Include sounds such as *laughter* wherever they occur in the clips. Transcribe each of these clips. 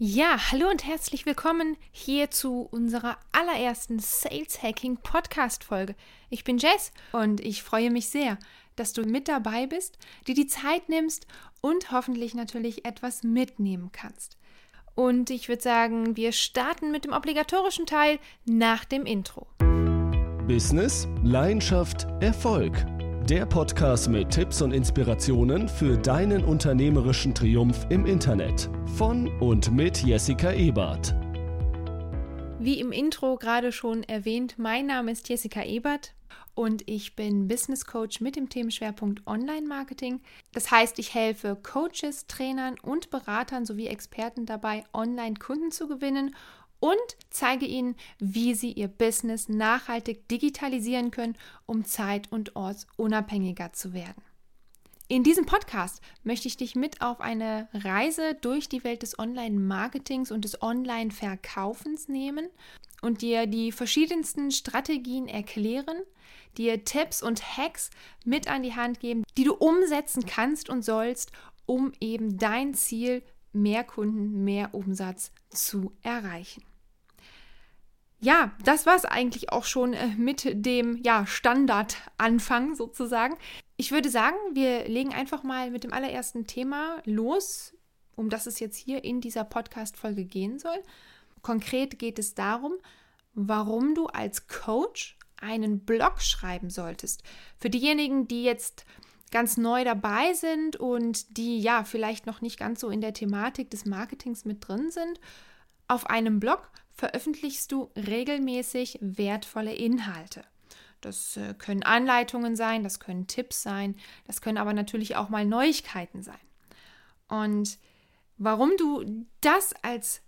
Ja, hallo und herzlich willkommen hier zu unserer allerersten Sales Hacking Podcast Folge. Ich bin Jess und ich freue mich sehr, dass du mit dabei bist, dir die Zeit nimmst und hoffentlich natürlich etwas mitnehmen kannst. Und ich würde sagen, wir starten mit dem obligatorischen Teil nach dem Intro. Business, Leidenschaft, Erfolg. Der Podcast mit Tipps und Inspirationen für deinen unternehmerischen Triumph im Internet. Von und mit Jessica Ebert. Wie im Intro gerade schon erwähnt, mein Name ist Jessica Ebert und ich bin Business Coach mit dem Themenschwerpunkt Online-Marketing. Das heißt, ich helfe Coaches, Trainern und Beratern sowie Experten dabei, Online-Kunden zu gewinnen und zeige Ihnen, wie Sie Ihr Business nachhaltig digitalisieren können, um zeit- und ortsunabhängiger zu werden. In diesem Podcast möchte ich dich mit auf eine Reise durch die Welt des Online-Marketings und des Online-Verkaufens nehmen und dir die verschiedensten Strategien erklären, dir Tipps und Hacks mit an die Hand geben, die du umsetzen kannst und sollst, um eben dein Ziel, mehr Kunden, mehr Umsatz zu erreichen. Ja, das war es eigentlich auch schon äh, mit dem ja, Standardanfang sozusagen. Ich würde sagen, wir legen einfach mal mit dem allerersten Thema los, um das es jetzt hier in dieser Podcast-Folge gehen soll. Konkret geht es darum, warum du als Coach einen Blog schreiben solltest. Für diejenigen, die jetzt ganz neu dabei sind und die ja vielleicht noch nicht ganz so in der Thematik des Marketings mit drin sind, auf einem Blog veröffentlichst du regelmäßig wertvolle Inhalte. Das äh, können Anleitungen sein, das können Tipps sein, das können aber natürlich auch mal Neuigkeiten sein. Und warum du das als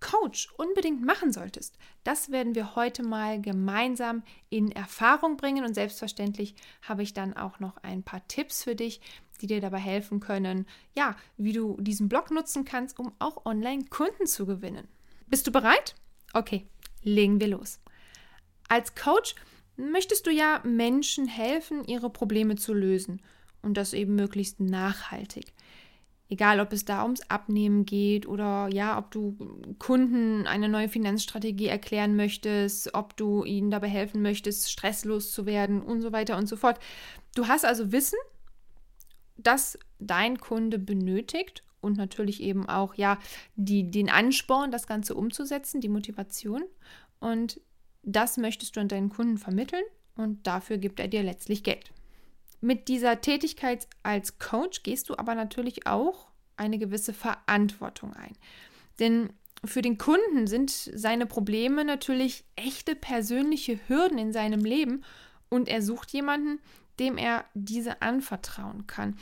Coach unbedingt machen solltest, das werden wir heute mal gemeinsam in Erfahrung bringen und selbstverständlich habe ich dann auch noch ein paar Tipps für dich, die dir dabei helfen können, ja, wie du diesen Blog nutzen kannst, um auch online Kunden zu gewinnen. Bist du bereit? Okay, legen wir los. Als Coach möchtest du ja Menschen helfen, ihre Probleme zu lösen und das eben möglichst nachhaltig. Egal, ob es da ums Abnehmen geht oder ja, ob du Kunden eine neue Finanzstrategie erklären möchtest, ob du ihnen dabei helfen möchtest, stresslos zu werden und so weiter und so fort. Du hast also Wissen, das dein Kunde benötigt und natürlich eben auch ja die, den Ansporn, das Ganze umzusetzen, die Motivation. Und das möchtest du an deinen Kunden vermitteln und dafür gibt er dir letztlich Geld. Mit dieser Tätigkeit als Coach gehst du aber natürlich auch eine gewisse Verantwortung ein. Denn für den Kunden sind seine Probleme natürlich echte persönliche Hürden in seinem Leben und er sucht jemanden, dem er diese anvertrauen kann.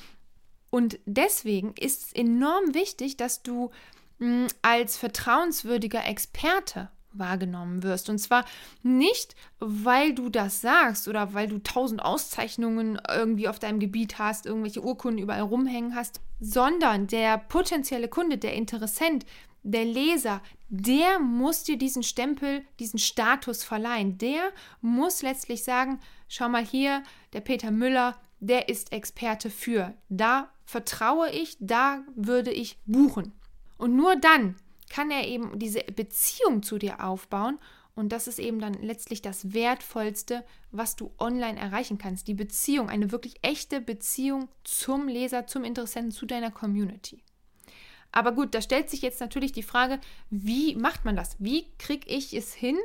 Und deswegen ist es enorm wichtig, dass du mh, hm, als vertrauenswürdiger Experte wahrgenommen wirst. Und zwar nicht, weil du das sagst oder weil du tausend Auszeichnungen irgendwie auf deinem Gebiet hast, irgendwelche Urkunden überall rumhängen hast, sondern der potenzielle Kunde, der Interessent, der Leser, der muss dir diesen Stempel, diesen Status verleihen. Der muss letztlich sagen, schau mal hier, der Peter Müller, der ist Experte für. Da vertraue ich, da würde ich buchen. Und nur dann kann er eben diese Beziehung zu dir aufbauen und das ist eben dann letztlich das Wertvollste, was du online erreichen kannst. Die Beziehung, eine wirklich echte Beziehung zum Leser, zum Interessenten, zu deiner Community. Aber gut, da stellt sich jetzt natürlich die Frage, wie macht man das? Wie kriege ich es hin,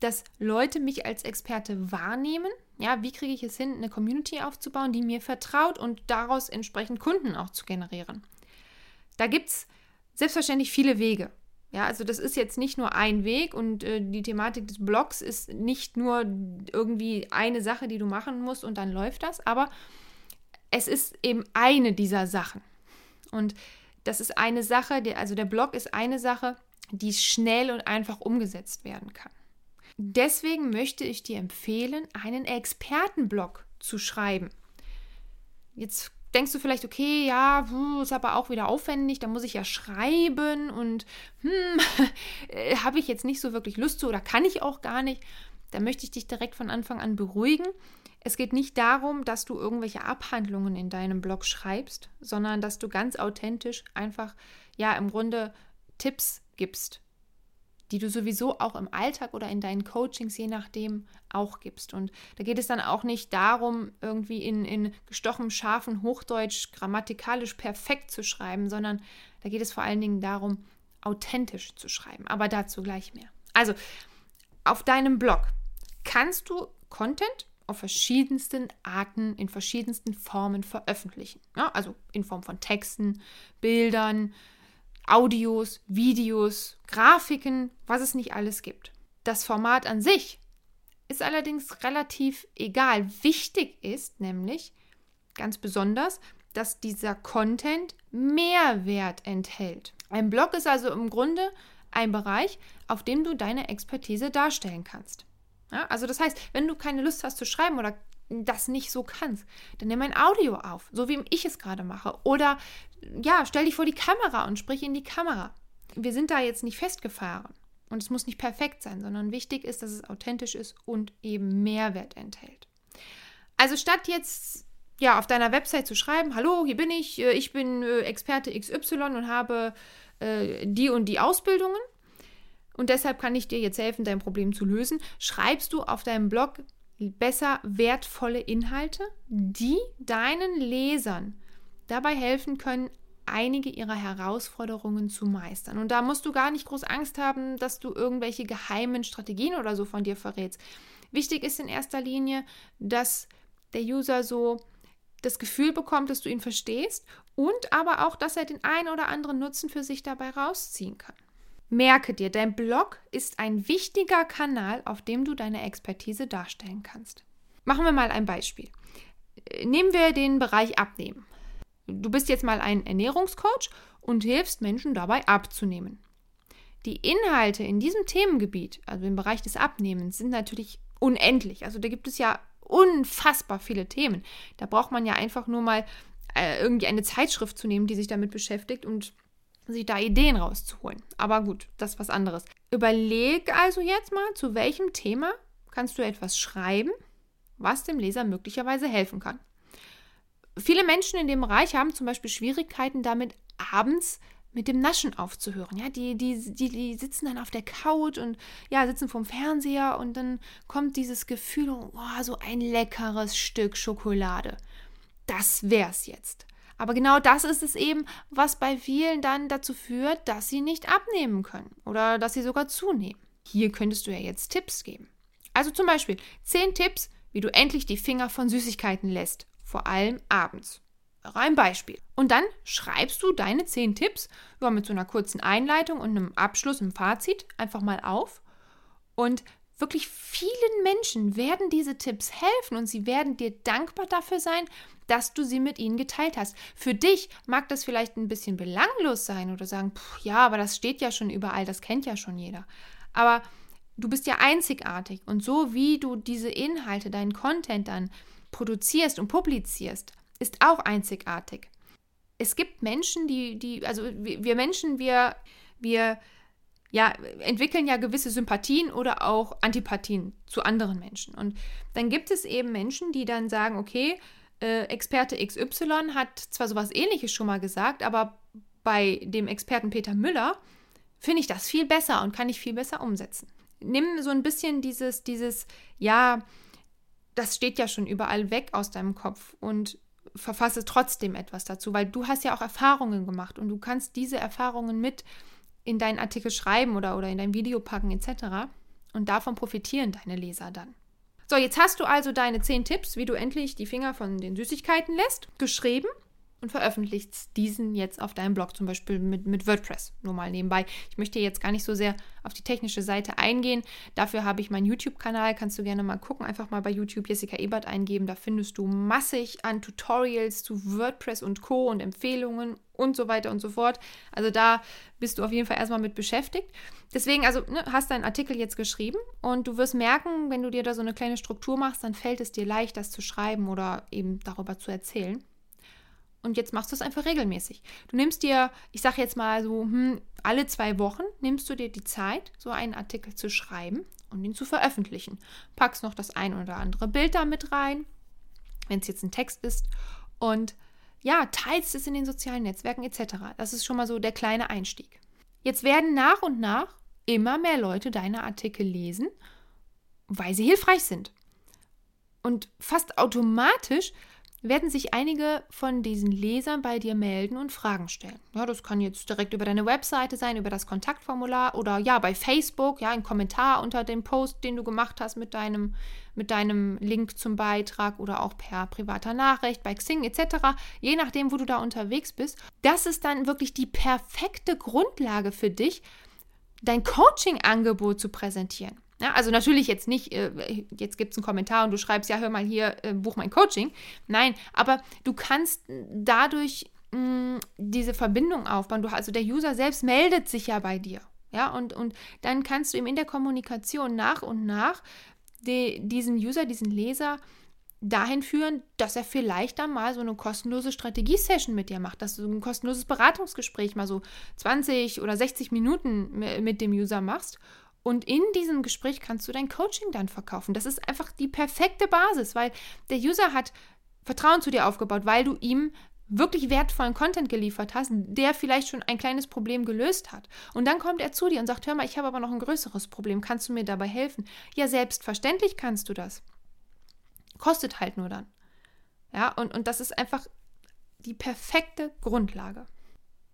dass Leute mich als Experte wahrnehmen. Ja, wie kriege ich es hin, eine Community aufzubauen, die mir vertraut und daraus entsprechend Kunden auch zu generieren? Da gibt es selbstverständlich viele Wege. Ja, also das ist jetzt nicht nur ein Weg und äh, die Thematik des Blogs ist nicht nur irgendwie eine Sache, die du machen musst und dann läuft das, aber es ist eben eine dieser Sachen. Und das ist eine Sache, also der Blog ist eine Sache, die schnell und einfach umgesetzt werden kann. Deswegen möchte ich dir empfehlen, einen Expertenblog zu schreiben. Jetzt denkst du vielleicht, okay, ja, ist aber auch wieder aufwendig, da muss ich ja schreiben und hm, *laughs* äh, habe ich jetzt nicht so wirklich Lust zu oder kann ich auch gar nicht. Da möchte ich dich direkt von Anfang an beruhigen. Es geht nicht darum, dass du irgendwelche Abhandlungen in deinem Blog schreibst, sondern dass du ganz authentisch einfach, ja, im Grunde Tipps gibst, die du sowieso auch im Alltag oder in deinen Coachings, je nachdem, auch gibst. Und da geht es dann auch nicht darum, irgendwie in, in gestochenem, scharfen Hochdeutsch grammatikalisch perfekt zu schreiben, sondern da geht es vor allen Dingen darum, authentisch zu schreiben. Aber dazu gleich mehr. Also, auf deinem Blog kannst du Content auf verschiedensten Arten, in verschiedensten Formen veröffentlichen. Ja, also in Form von Texten, Bildern, Audios, Videos, Grafiken, was es nicht alles gibt. Das Format an sich ist allerdings relativ egal. Wichtig ist nämlich ganz besonders, dass dieser Content Mehrwert enthält. Ein Blog ist also im Grunde ein Bereich, auf dem du deine Expertise darstellen kannst. Ja, also das heißt, wenn du keine Lust hast zu schreiben oder das nicht so kannst, dann nimm ein Audio auf, so wie ich es gerade mache. Oder ja, stell dich vor die Kamera und sprich in die Kamera. Wir sind da jetzt nicht festgefahren. Und es muss nicht perfekt sein, sondern wichtig ist, dass es authentisch ist und eben Mehrwert enthält. Also statt jetzt ja auf deiner Website zu schreiben, hallo, hier bin ich, äh, ich bin äh, Experte XY und habe äh, die und die Ausbildungen und deshalb kann ich dir jetzt helfen, dein Problem zu lösen, schreibst du auf deinem Blog besser wertvolle Inhalte, die deinen Lesern dabei helfen können, einige ihrer Herausforderungen zu meistern. Und da musst du gar nicht groß Angst haben, dass du irgendwelche geheimen Strategien oder so von dir verrätst. Wichtig ist in erster Linie, dass der User so das Gefühl bekommt, dass du ihn verstehst und aber auch, dass er den einen oder anderen Nutzen für sich dabei rausziehen kann. Merke dir, dein Blog ist ein wichtiger Kanal, auf dem du deine Expertise darstellen kannst. Machen wir mal ein Beispiel. Nehmen wir den Bereich Abnehmen. Du bist jetzt mal ein Ernährungscoach und hilfst Menschen dabei abzunehmen. Die Inhalte in diesem Themengebiet, also im Bereich des Abnehmens, sind natürlich unendlich. Also da gibt es ja unfassbar viele Themen. Da braucht man ja einfach nur mal äh, irgendwie eine Zeitschrift zu nehmen, die sich damit beschäftigt und sich da Ideen rauszuholen. Aber gut, das ist was anderes. Überleg also jetzt mal, zu welchem Thema kannst du etwas schreiben, was dem Leser möglicherweise helfen kann. Viele Menschen in dem Bereich haben zum Beispiel Schwierigkeiten damit, abends mit dem Naschen aufzuhören. Ja, die, die, die, die sitzen dann auf der Couch und ja, sitzen vorm Fernseher und dann kommt dieses Gefühl, oh, so ein leckeres Stück Schokolade. Das wär's jetzt. Aber genau das ist es eben, was bei vielen dann dazu führt, dass sie nicht abnehmen können oder dass sie sogar zunehmen. Hier könntest du ja jetzt Tipps geben. Also zum Beispiel 10 Tipps, wie du endlich die Finger von Süßigkeiten lässt, vor allem abends. Ein Beispiel. Und dann schreibst du deine 10 Tipps ja, mit so einer kurzen Einleitung und einem Abschluss, einem Fazit einfach mal auf und Wirklich vielen Menschen werden diese Tipps helfen und sie werden dir dankbar dafür sein, dass du sie mit ihnen geteilt hast. Für dich mag das vielleicht ein bisschen belanglos sein oder sagen, ja, aber das steht ja schon überall, das kennt ja schon jeder. Aber du bist ja einzigartig und so wie du diese Inhalte, deinen Content dann produzierst und publizierst, ist auch einzigartig. Es gibt Menschen, die, die, also wir Menschen, wir, wir ja, entwickeln ja gewisse Sympathien oder auch Antipathien zu anderen Menschen. Und dann gibt es eben Menschen, die dann sagen, okay, äh, Experte XY hat zwar sowas ähnliches schon mal gesagt, aber bei dem Experten Peter Müller finde ich das viel besser und kann ich viel besser umsetzen. Nimm so ein bisschen dieses, dieses, ja, das steht ja schon überall weg aus deinem Kopf und verfasse trotzdem etwas dazu, weil du hast ja auch Erfahrungen gemacht und du kannst diese Erfahrungen mit in deinen Artikel schreiben oder, oder in dein Video packen etc. Und davon profitieren deine Leser dann. So, jetzt hast du also deine 10 Tipps, wie du endlich die Finger von den Süßigkeiten lässt, geschrieben und veröffentlichst diesen jetzt auf deinem Blog, zum Beispiel mit, mit WordPress, nur mal nebenbei. Ich möchte jetzt gar nicht so sehr auf die technische Seite eingehen. Dafür habe ich meinen YouTube-Kanal, kannst du gerne mal gucken, einfach mal bei YouTube Jessica Ebert eingeben. Da findest du massig an Tutorials zu WordPress und Co. und Empfehlungen und so weiter und so fort. Also da bist du auf jeden Fall erstmal mit beschäftigt. Deswegen, also ne, hast deinen Artikel jetzt geschrieben und du wirst merken, wenn du dir da so eine kleine Struktur machst, dann fällt es dir leicht, das zu schreiben oder eben darüber zu erzählen. Und jetzt machst du es einfach regelmäßig. Du nimmst dir, ich sage jetzt mal so, hm, alle zwei Wochen nimmst du dir die Zeit, so einen Artikel zu schreiben und ihn zu veröffentlichen. Packst noch das ein oder andere Bild da mit rein, wenn es jetzt ein Text ist. Und ja, teilst es in den sozialen Netzwerken etc. Das ist schon mal so der kleine Einstieg. Jetzt werden nach und nach immer mehr Leute deine Artikel lesen, weil sie hilfreich sind. Und fast automatisch werden sich einige von diesen Lesern bei dir melden und Fragen stellen. Ja, das kann jetzt direkt über deine Webseite sein, über das Kontaktformular oder ja, bei Facebook, ja, ein Kommentar unter dem Post, den du gemacht hast mit deinem, mit deinem Link zum Beitrag oder auch per privater Nachricht bei Xing etc., je nachdem, wo du da unterwegs bist. Das ist dann wirklich die perfekte Grundlage für dich, dein Coaching-Angebot zu präsentieren. Ja, also natürlich jetzt nicht, äh, jetzt gibt es einen Kommentar und du schreibst, ja, hör mal hier, äh, buch mein Coaching. Nein, aber du kannst dadurch mm, diese Verbindung aufbauen. Du, also der User selbst meldet sich ja bei dir. Ja, und, und dann kannst du ihm in der Kommunikation nach und nach die, diesen User, diesen Leser dahin führen, dass er vielleicht dann mal so eine kostenlose Strategiesession mit dir macht, dass du ein kostenloses Beratungsgespräch mal so 20 oder 60 Minuten mit dem User machst und in diesem Gespräch kannst du dein Coaching dann verkaufen. Das ist einfach die perfekte Basis, weil der User hat Vertrauen zu dir aufgebaut, weil du ihm wirklich wertvollen Content geliefert hast, der vielleicht schon ein kleines Problem gelöst hat. Und dann kommt er zu dir und sagt, hör mal, ich habe aber noch ein größeres Problem, kannst du mir dabei helfen? Ja, selbstverständlich kannst du das. Kostet halt nur dann. Ja, und, und das ist einfach die perfekte Grundlage.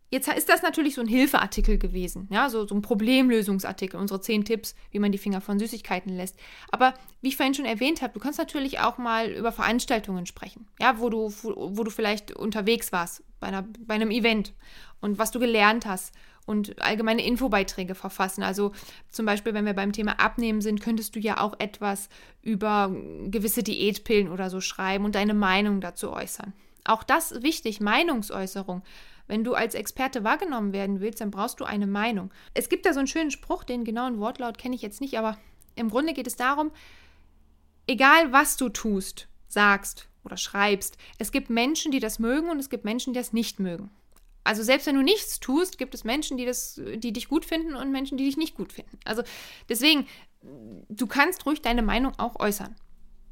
Jetzt ist das natürlich so ein Hilfeartikel gewesen, ja, so, so ein Problemlösungsartikel, unsere zehn Tipps, wie man die Finger von Süßigkeiten lässt. Aber wie ich vorhin schon erwähnt habe, du kannst natürlich auch mal über Veranstaltungen sprechen, ja, wo du, wo, du vielleicht unterwegs warst bei, einer, bei einem Event und was du gelernt hast und allgemeine Infobeiträge verfassen. Also zum Beispiel, wenn wir beim Thema Abnehmen sind, könntest du ja auch etwas über gewisse Diätpillen oder so schreiben und deine Meinung dazu äußern. Auch das wichtig, Meinungsäußerung. Wenn du als Experte wahrgenommen werden willst, dann brauchst du eine Meinung. Es gibt da so einen schönen Spruch, den genauen Wortlaut kenne ich jetzt nicht, aber im Grunde geht es darum, egal was du tust, sagst oder schreibst, es gibt Menschen, die das mögen und es gibt Menschen, die das nicht mögen. Also selbst wenn du nichts tust, gibt es Menschen, die das, die dich gut finden und Menschen, die dich nicht gut finden. Also deswegen, du kannst ruhig deine Meinung auch äußern.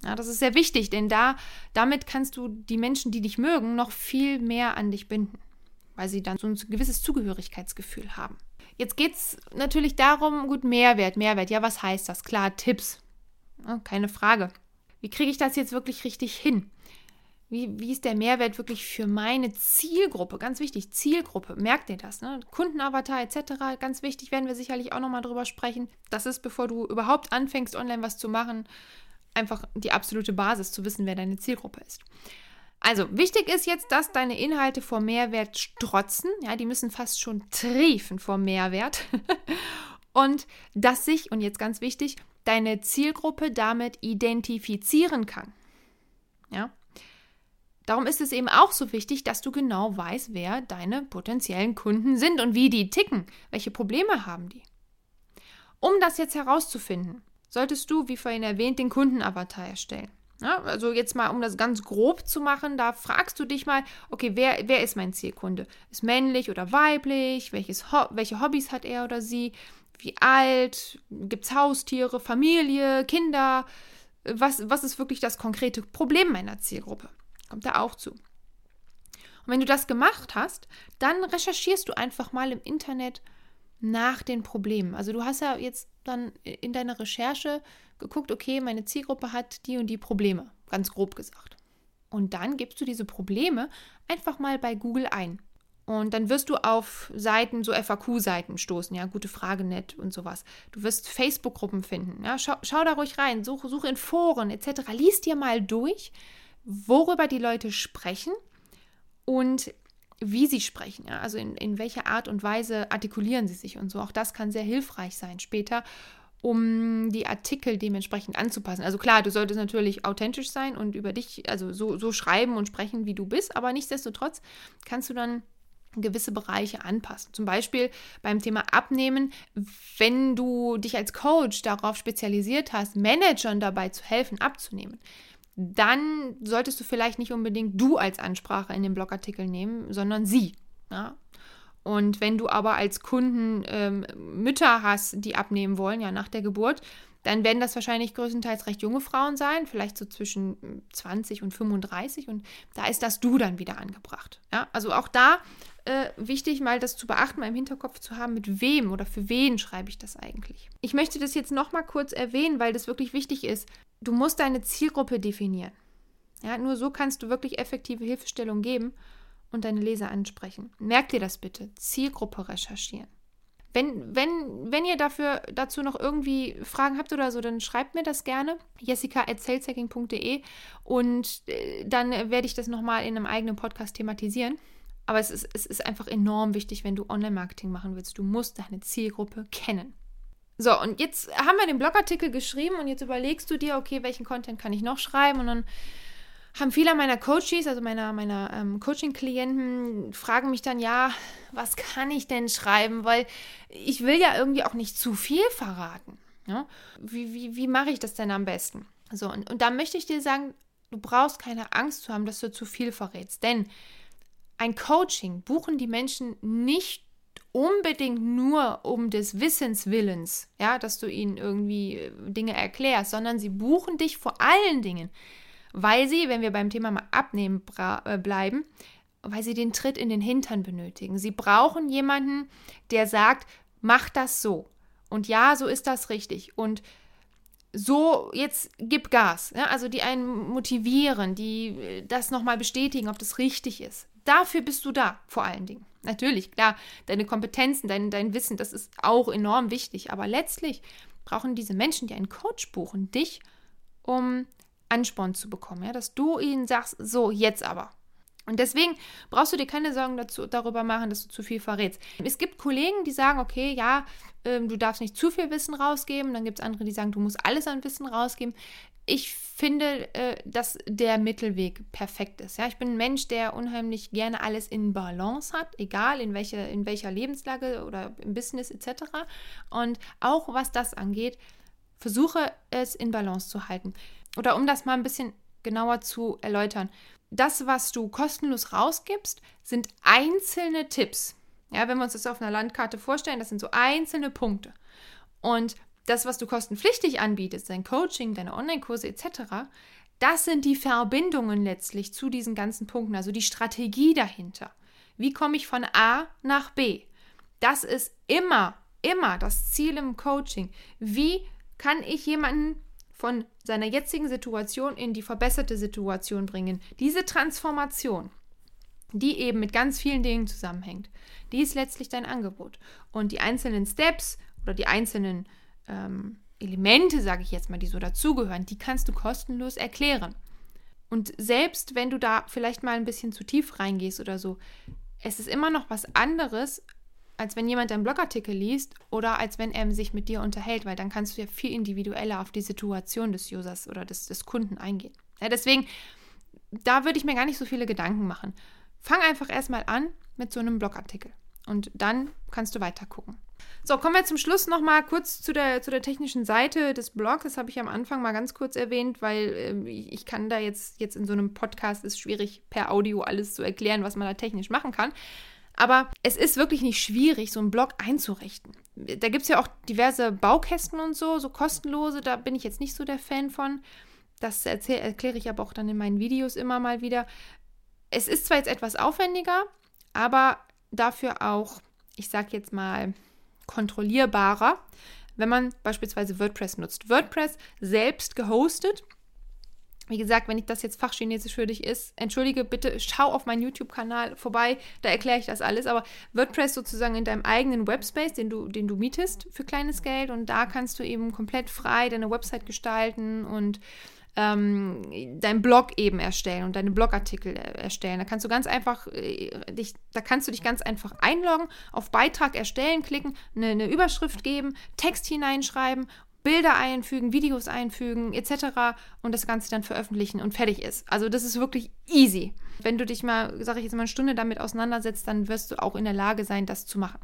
Ja, das ist sehr wichtig, denn da, damit kannst du die Menschen, die dich mögen, noch viel mehr an dich binden weil sie dann so ein gewisses Zugehörigkeitsgefühl haben. Jetzt geht es natürlich darum, gut, Mehrwert, Mehrwert. Ja, was heißt das? Klar, Tipps. Ja, keine Frage. Wie kriege ich das jetzt wirklich richtig hin? Wie, wie ist der Mehrwert wirklich für meine Zielgruppe? Ganz wichtig, Zielgruppe. Merkt ihr das? Ne? Kundenavatar etc. Ganz wichtig, werden wir sicherlich auch nochmal drüber sprechen. Das ist, bevor du überhaupt anfängst, online was zu machen, einfach die absolute Basis zu wissen, wer deine Zielgruppe ist. Also wichtig ist jetzt, dass deine Inhalte vor Mehrwert strotzen. Ja, die müssen fast schon triefen vor Mehrwert. *laughs* und dass sich, und jetzt ganz wichtig, deine Zielgruppe damit identifizieren kann. Ja. Darum ist es eben auch so wichtig, dass du genau weißt, wer deine potenziellen Kunden sind und wie die ticken, welche Probleme haben die. Um das jetzt herauszufinden, solltest du, wie vorhin erwähnt, den Kundenavatar erstellen. Ja, also jetzt mal, um das ganz grob zu machen, da fragst du dich mal, okay, wer, wer ist mein Zielkunde? Ist männlich oder weiblich? Welches Ho welche Hobbys hat er oder sie? Wie alt? Gibt es Haustiere, Familie, Kinder? Was, was ist wirklich das konkrete Problem meiner Zielgruppe? Kommt da auch zu. Und wenn du das gemacht hast, dann recherchierst du einfach mal im Internet nach den Problemen. Also du hast ja jetzt dann in deiner Recherche geguckt, okay, meine Zielgruppe hat die und die Probleme, ganz grob gesagt. Und dann gibst du diese Probleme einfach mal bei Google ein. Und dann wirst du auf Seiten, so FAQ-Seiten stoßen, ja, gute Frage net und sowas. Du wirst Facebook-Gruppen finden, ja, schau, schau, da ruhig rein, such, such in Foren etc. Lies dir mal durch, worüber die Leute sprechen und wie sie sprechen, ja, also in, in welcher Art und Weise artikulieren sie sich und so. Auch das kann sehr hilfreich sein später, um die Artikel dementsprechend anzupassen. Also klar, du solltest natürlich authentisch sein und über dich, also so, so schreiben und sprechen, wie du bist, aber nichtsdestotrotz kannst du dann gewisse Bereiche anpassen. Zum Beispiel beim Thema Abnehmen, wenn du dich als Coach darauf spezialisiert hast, Managern dabei zu helfen, abzunehmen, dann solltest du vielleicht nicht unbedingt du als Ansprache in den Blogartikel nehmen, sondern sie. Ja? Und wenn du aber als Kunden ähm, Mütter hast, die abnehmen wollen, ja, nach der Geburt, dann werden das wahrscheinlich größtenteils recht junge Frauen sein, vielleicht so zwischen 20 und 35 und da ist das Du dann wieder angebracht. Ja, also auch da äh, wichtig, mal das zu beachten, mal im Hinterkopf zu haben, mit wem oder für wen schreibe ich das eigentlich. Ich möchte das jetzt nochmal kurz erwähnen, weil das wirklich wichtig ist. Du musst deine Zielgruppe definieren. Ja, nur so kannst du wirklich effektive Hilfestellung geben und deine Leser ansprechen. Merk dir das bitte. Zielgruppe recherchieren. Wenn, wenn, wenn ihr dafür, dazu noch irgendwie Fragen habt oder so, dann schreibt mir das gerne. jessica.saleshacking.de und äh, dann werde ich das nochmal in einem eigenen Podcast thematisieren. Aber es ist, es ist einfach enorm wichtig, wenn du Online-Marketing machen willst. Du musst deine Zielgruppe kennen. So, und jetzt haben wir den Blogartikel geschrieben und jetzt überlegst du dir, okay, welchen Content kann ich noch schreiben? Und dann haben viele meiner Coaches, also meiner, meiner ähm, Coaching-Klienten, fragen mich dann, ja, was kann ich denn schreiben? Weil ich will ja irgendwie auch nicht zu viel verraten. Ja? Wie, wie, wie mache ich das denn am besten? So, und, und da möchte ich dir sagen, du brauchst keine Angst zu haben, dass du zu viel verrätst. Denn ein Coaching buchen die Menschen nicht unbedingt nur um des Wissens willens, ja, dass du ihnen irgendwie äh, Dinge erklärst, sondern sie buchen dich vor allen Dingen, weil sie, wenn wir beim Thema mal abnehmen äh, bleiben, weil sie den Tritt in den Hintern benötigen. Sie brauchen jemanden, der sagt, mach das so. Und ja, so ist das richtig. Und so, jetzt gib Gas. Ja? Also die einen motivieren, die äh, das nochmal bestätigen, ob das richtig ist. Dafür bist du da, vor allen Dingen. Natürlich, klar, deine Kompetenzen, dein, dein Wissen, das ist auch enorm wichtig. Aber letztlich brauchen diese Menschen, die einen Coach buchen, dich, um Ansporn zu bekommen, ja, dass du ihnen sagst, so, jetzt aber. Und deswegen brauchst du dir keine Sorgen dazu, darüber machen, dass du zu viel verrätst. Es gibt Kollegen, die sagen, okay, ja, äh, du darfst nicht zu viel Wissen rausgeben. Dann gibt es andere, die sagen, du musst alles an Wissen rausgeben. Ich finde, äh, dass der Mittelweg perfekt ist. Ja, ich bin ein Mensch, der unheimlich gerne alles in Balance hat, egal in, welche, in welcher Lebenslage oder im Business etc. Und auch was das angeht, versuche es in Balance zu halten. Oder um das mal ein bisschen genauer zu erläutern. Das, was du kostenlos rausgibst, sind einzelne Tipps. Ja, wenn wir uns das auf einer Landkarte vorstellen, das sind so einzelne Punkte. Und das, was du kostenpflichtig anbietest, dein Coaching, deine Online-Kurse etc., das sind die Verbindungen letztlich zu diesen ganzen Punkten, also die Strategie dahinter. Wie komme ich von A nach B? Das ist immer, immer das Ziel im Coaching. Wie kann ich jemanden von seiner jetzigen Situation in die verbesserte Situation bringen. Diese Transformation, die eben mit ganz vielen Dingen zusammenhängt, die ist letztlich dein Angebot. Und die einzelnen Steps oder die einzelnen ähm, Elemente, sage ich jetzt mal, die so dazugehören, die kannst du kostenlos erklären. Und selbst wenn du da vielleicht mal ein bisschen zu tief reingehst oder so, es ist immer noch was anderes, als wenn jemand deinen Blogartikel liest oder als wenn er sich mit dir unterhält, weil dann kannst du ja viel individueller auf die Situation des Users oder des, des Kunden eingehen. Ja, deswegen, da würde ich mir gar nicht so viele Gedanken machen. Fang einfach erstmal an mit so einem Blogartikel und dann kannst du weiter gucken. So, kommen wir zum Schluss nochmal kurz zu der, zu der technischen Seite des Blogs. Das habe ich am Anfang mal ganz kurz erwähnt, weil äh, ich kann da jetzt, jetzt in so einem Podcast, ist schwierig per Audio alles zu erklären, was man da technisch machen kann. Aber es ist wirklich nicht schwierig, so einen Blog einzurichten. Da gibt es ja auch diverse Baukästen und so, so kostenlose. Da bin ich jetzt nicht so der Fan von. Das erkläre ich aber auch dann in meinen Videos immer mal wieder. Es ist zwar jetzt etwas aufwendiger, aber dafür auch, ich sag jetzt mal, kontrollierbarer, wenn man beispielsweise WordPress nutzt. WordPress selbst gehostet wie gesagt, wenn ich das jetzt Fachchinesisch für dich ist, entschuldige bitte, schau auf meinen YouTube-Kanal vorbei, da erkläre ich das alles. Aber WordPress sozusagen in deinem eigenen Webspace, den du, den du mietest für kleines Geld und da kannst du eben komplett frei deine Website gestalten und ähm, deinen Blog eben erstellen und deine Blogartikel erstellen. Da kannst du ganz einfach äh, dich, da kannst du dich ganz einfach einloggen, auf Beitrag erstellen klicken, eine, eine Überschrift geben, Text hineinschreiben Bilder einfügen, Videos einfügen etc. und das Ganze dann veröffentlichen und fertig ist. Also das ist wirklich easy. Wenn du dich mal, sage ich jetzt mal, eine Stunde damit auseinandersetzt, dann wirst du auch in der Lage sein, das zu machen.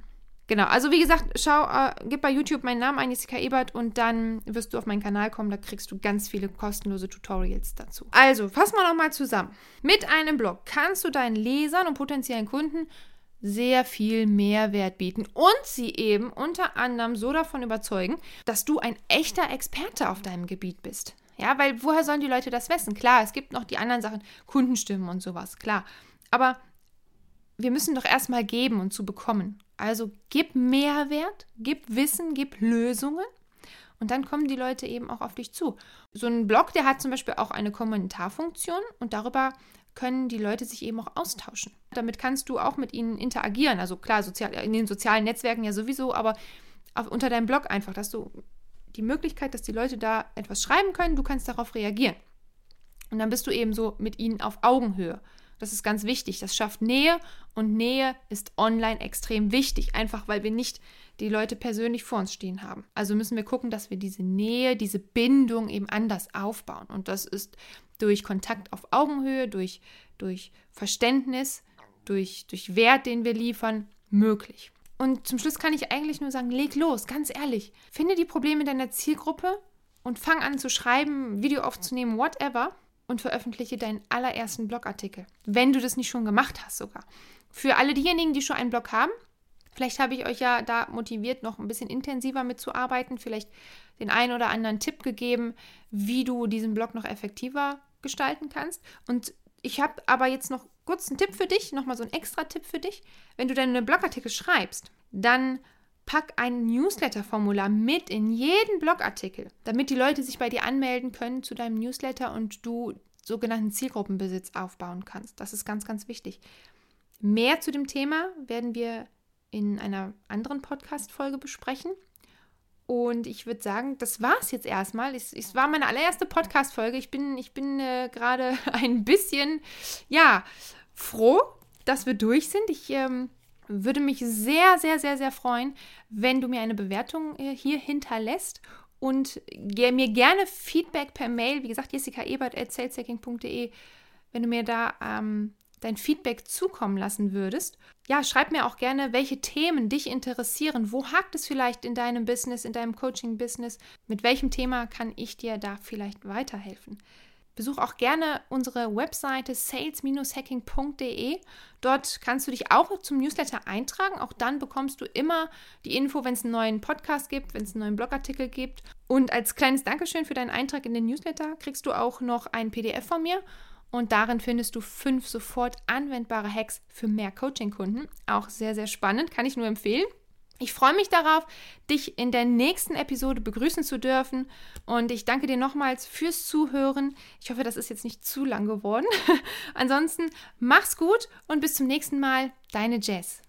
Genau, also wie gesagt, schau, äh, gib bei YouTube meinen Namen ein, Jessica Ebert, und dann wirst du auf meinen Kanal kommen, da kriegst du ganz viele kostenlose Tutorials dazu. Also, fassen wir nochmal zusammen. Mit einem Blog kannst du deinen Lesern und potenziellen Kunden sehr viel Mehrwert bieten und sie eben unter anderem so davon überzeugen, dass du ein echter Experte auf deinem Gebiet bist. Ja, weil woher sollen die Leute das wissen? Klar, es gibt noch die anderen Sachen, Kundenstimmen und sowas, klar. Aber wir müssen doch erstmal geben und zu bekommen. Also gib Mehrwert, gib Wissen, gib Lösungen und dann kommen die Leute eben auch auf dich zu. So ein Blog, der hat zum Beispiel auch eine Kommentarfunktion und darüber können die Leute sich eben auch austauschen. Damit kannst du auch mit ihnen interagieren. Also klar, sozial, in den sozialen Netzwerken ja sowieso, aber auf, unter deinem Blog einfach, dass du die Möglichkeit, dass die Leute da etwas schreiben können, du kannst darauf reagieren. Und dann bist du eben so mit ihnen auf Augenhöhe. Das ist ganz wichtig. Das schafft Nähe und Nähe ist online extrem wichtig, einfach weil wir nicht die Leute persönlich vor uns stehen haben. Also müssen wir gucken, dass wir diese Nähe, diese Bindung eben anders aufbauen. Und das ist durch Kontakt auf Augenhöhe, durch, durch Verständnis, durch, durch Wert, den wir liefern, möglich. Und zum Schluss kann ich eigentlich nur sagen, leg los, ganz ehrlich. Finde die Probleme deiner Zielgruppe und fang an zu schreiben, Video aufzunehmen, whatever und veröffentliche deinen allerersten Blogartikel, wenn du das nicht schon gemacht hast sogar. Für alle diejenigen, die schon einen Blog haben, vielleicht habe ich euch ja da motiviert, noch ein bisschen intensiver mitzuarbeiten, vielleicht den einen oder anderen Tipp gegeben, wie du diesen Blog noch effektiver gestalten kannst. Und ich habe aber jetzt noch kurz einen Tipp für dich, nochmal so einen extra Tipp für dich. Wenn du deine Blogartikel schreibst, dann pack ein Newsletter-Formular mit in jeden Blogartikel, damit die Leute sich bei dir anmelden können zu deinem Newsletter und du sogenannten Zielgruppenbesitz aufbauen kannst. Das ist ganz, ganz wichtig. Mehr zu dem Thema werden wir in einer anderen Podcast-Folge besprechen. Und ich würde sagen, das war es jetzt erstmal. Es, es, war meine allererste Podcast-Folge. Ich bin, ich bin äh, gerade *laughs* ein bisschen, ja, froh, dass wir durch sind. Ich ähm, würde mich sehr, sehr, sehr, sehr freuen, wenn du mir eine Bewertung äh, hier hinterlässt und mir gerne Feedback per Mail, wie gesagt, jessicaebert.saleshacking.de, wenn du mir da ähm, dein Feedback zukommen lassen würdest. Ja, schreib mir auch gerne, welche Themen dich interessieren. Wo hakt es vielleicht in deinem Business, in deinem Coaching-Business? Mit welchem Thema kann ich dir da vielleicht weiterhelfen? Besuch auch gerne unsere Webseite sales-hacking.de. Dort kannst du dich auch zum Newsletter eintragen. Auch dann bekommst du immer die Info, wenn es einen neuen Podcast gibt, wenn es einen neuen Blogartikel gibt. Und als kleines Dankeschön für deinen Eintrag in den Newsletter kriegst du auch noch ein PDF von mir. Und darin findest du fünf sofort anwendbare Hacks für mehr Coaching-Kunden. Auch sehr, sehr spannend, kann ich nur empfehlen. Ich freue mich darauf, dich in der nächsten Episode begrüßen zu dürfen und ich danke dir nochmals fürs Zuhören. Ich hoffe, das ist jetzt nicht zu lang geworden. *laughs* Ansonsten mach's gut und bis zum nächsten Mal, deine Jess.